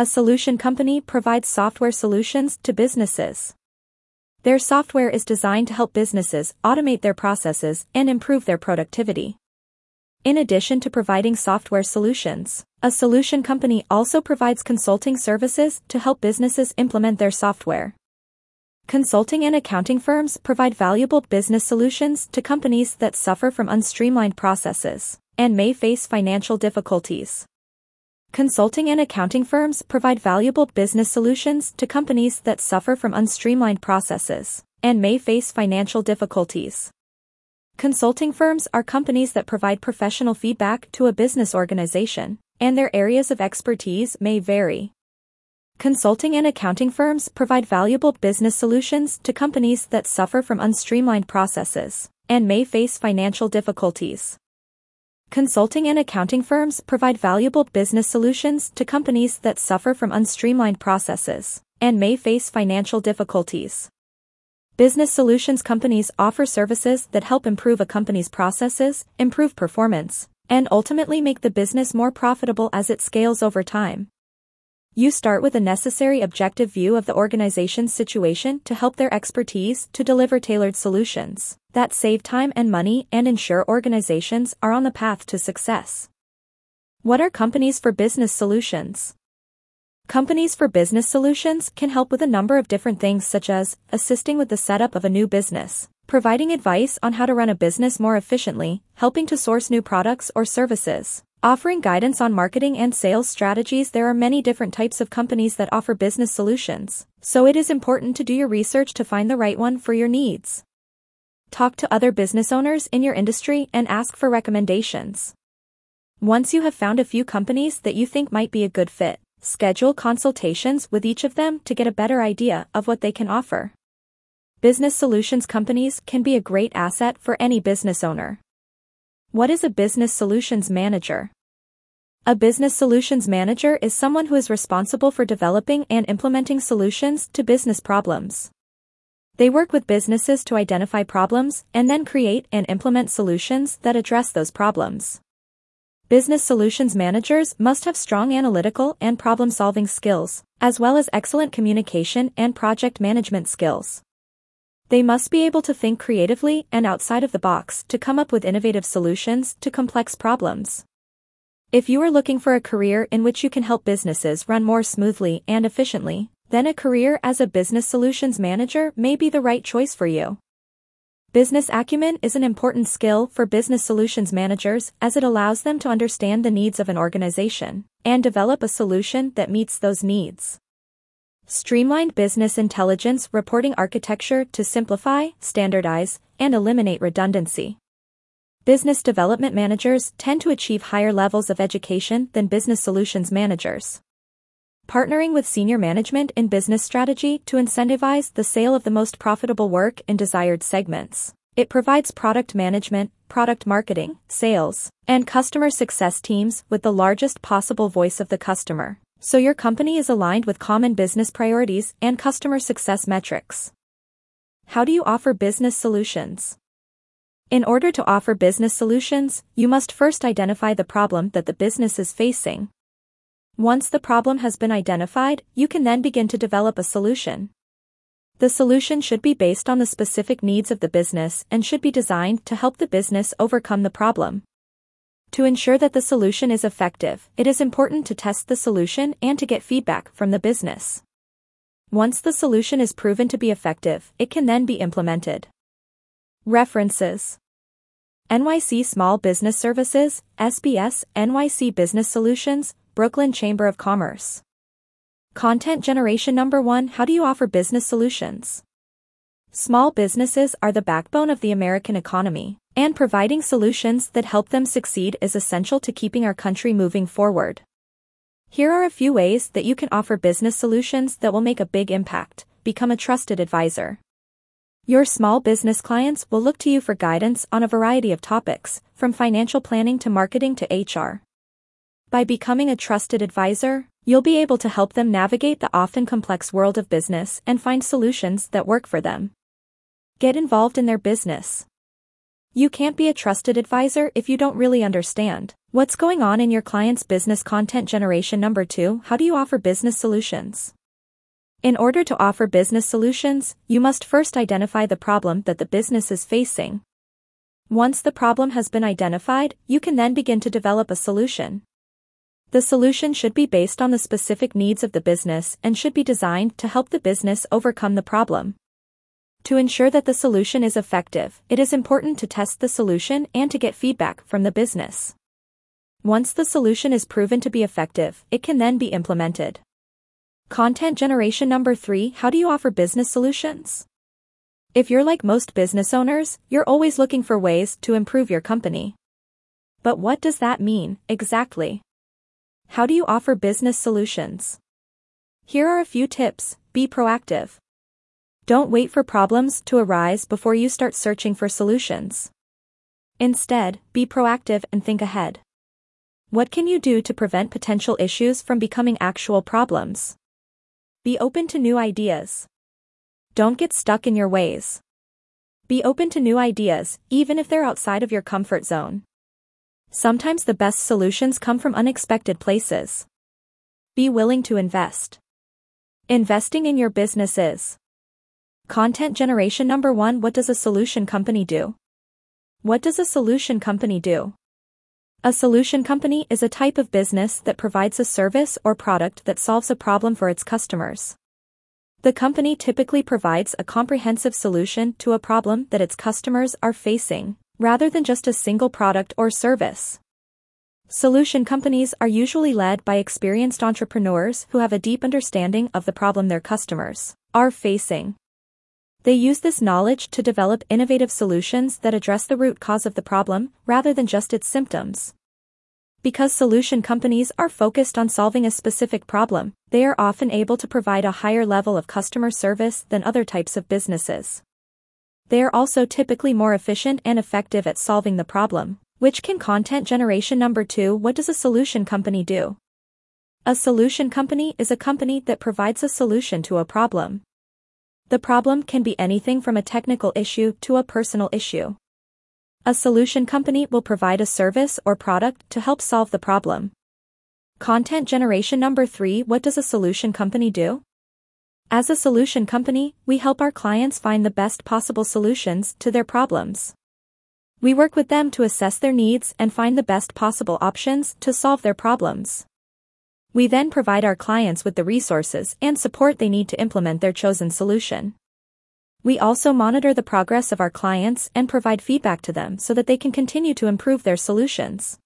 A solution company provides software solutions to businesses. Their software is designed to help businesses automate their processes and improve their productivity. In addition to providing software solutions, a solution company also provides consulting services to help businesses implement their software. Consulting and accounting firms provide valuable business solutions to companies that suffer from unstreamlined processes and may face financial difficulties. Consulting and accounting firms provide valuable business solutions to companies that suffer from unstreamlined processes and may face financial difficulties. Consulting firms are companies that provide professional feedback to a business organization, and their areas of expertise may vary. Consulting and accounting firms provide valuable business solutions to companies that suffer from unstreamlined processes and may face financial difficulties. Consulting and accounting firms provide valuable business solutions to companies that suffer from unstreamlined processes and may face financial difficulties. Business solutions companies offer services that help improve a company's processes, improve performance, and ultimately make the business more profitable as it scales over time. You start with a necessary objective view of the organization's situation to help their expertise to deliver tailored solutions that save time and money and ensure organizations are on the path to success. What are companies for business solutions? Companies for business solutions can help with a number of different things such as assisting with the setup of a new business, providing advice on how to run a business more efficiently, helping to source new products or services, Offering guidance on marketing and sales strategies There are many different types of companies that offer business solutions, so it is important to do your research to find the right one for your needs. Talk to other business owners in your industry and ask for recommendations. Once you have found a few companies that you think might be a good fit, schedule consultations with each of them to get a better idea of what they can offer. Business solutions companies can be a great asset for any business owner. What is a business solutions manager? A business solutions manager is someone who is responsible for developing and implementing solutions to business problems. They work with businesses to identify problems and then create and implement solutions that address those problems. Business solutions managers must have strong analytical and problem-solving skills, as well as excellent communication and project management skills. They must be able to think creatively and outside of the box to come up with innovative solutions to complex problems. If you are looking for a career in which you can help businesses run more smoothly and efficiently, then a career as a business solutions manager may be the right choice for you. Business acumen is an important skill for business solutions managers as it allows them to understand the needs of an organization and develop a solution that meets those needs. Streamlined business intelligence reporting architecture to simplify, standardize, and eliminate redundancy. Business development managers tend to achieve higher levels of education than business solutions managers. Partnering with senior management in business strategy to incentivize the sale of the most profitable work in desired segments. It provides product management, product marketing, sales, and customer success teams with the largest possible voice of the customer so your company is aligned with common business priorities and customer success metrics. How do you offer business solutions? In order to offer business solutions, you must first identify the problem that the business is facing. Once the problem has been identified, you can then begin to develop a solution. The solution should be based on the specific needs of the business and should be designed to help the business overcome the problem. To ensure that the solution is effective, it is important to test the solution and to get feedback from the business. Once the solution is proven to be effective, it can then be implemented. References NYC Small Business Services, SBS, NYC Business Solutions, Brooklyn Chamber of Commerce. Content generation number one How do you offer business solutions? Small businesses are the backbone of the American economy and providing solutions that help them succeed is essential to keeping our country moving forward. Here are a few ways that you can offer business solutions that will make a big impact. Become a trusted advisor. Your small business clients will look to you for guidance on a variety of topics, from financial planning to marketing to HR. By becoming a trusted advisor, you'll be able to help them navigate the often complex world of business and find solutions that work for them. Get involved in their business. You can't be a trusted advisor if you don't really understand What's going on in your client's business content generation? Number two, how do you offer business solutions? In order to offer business solutions, you must first identify the problem that the business is facing. Once the problem has been identified, you can then begin to develop a solution. The solution should be based on the specific needs of the business and should be designed to help the business overcome the problem. To ensure that the solution is effective, it is important to test the solution and to get feedback from the business. Once the solution is proven to be effective, it can then be implemented. Content generation number 3 How do you offer business solutions? If you're like most business owners, you're always looking for ways to improve your company. But what does that mean, exactly? How do you offer business solutions? Here are a few tips, be proactive. Don't wait for problems to arise before you start searching for solutions. Instead, be proactive and think ahead. What can you do to prevent potential issues from becoming actual problems? Be open to new ideas. Don't get stuck in your ways. Be open to new ideas, even if they're outside of your comfort zone. Sometimes the best solutions come from unexpected places. Be willing to invest. Investing in your business is. Content generation number one What does a solution company do? What does a solution company do? A solution company is a type of business that provides a service or product that solves a problem for its customers. The company typically provides a comprehensive solution to a problem that its customers are facing, rather than just a single product or service. Solution companies are usually led by experienced entrepreneurs who have a deep understanding of the problem their customers are facing. They use this knowledge to develop innovative solutions that address the root cause of the problem rather than just its symptoms. Because solution companies are focused on solving a specific problem, they are often able to provide a higher level of customer service than other types of businesses. They are also typically more efficient and effective at solving the problem. Which can content generation number 2 What does a solution company do? A solution company is a company that provides a solution to a problem. The problem can be anything from a technical issue to a personal issue. A solution company will provide a service or product to help solve the problem. Content generation number 3 What does a solution company do? As a solution company, we help our clients find the best possible solutions to their problems. We work with them to assess their needs and find the best possible options to solve their problems. We then provide our clients with the resources and support they need to implement their chosen solution. We also monitor the progress of our clients and provide feedback to them so that they can continue to improve their solutions.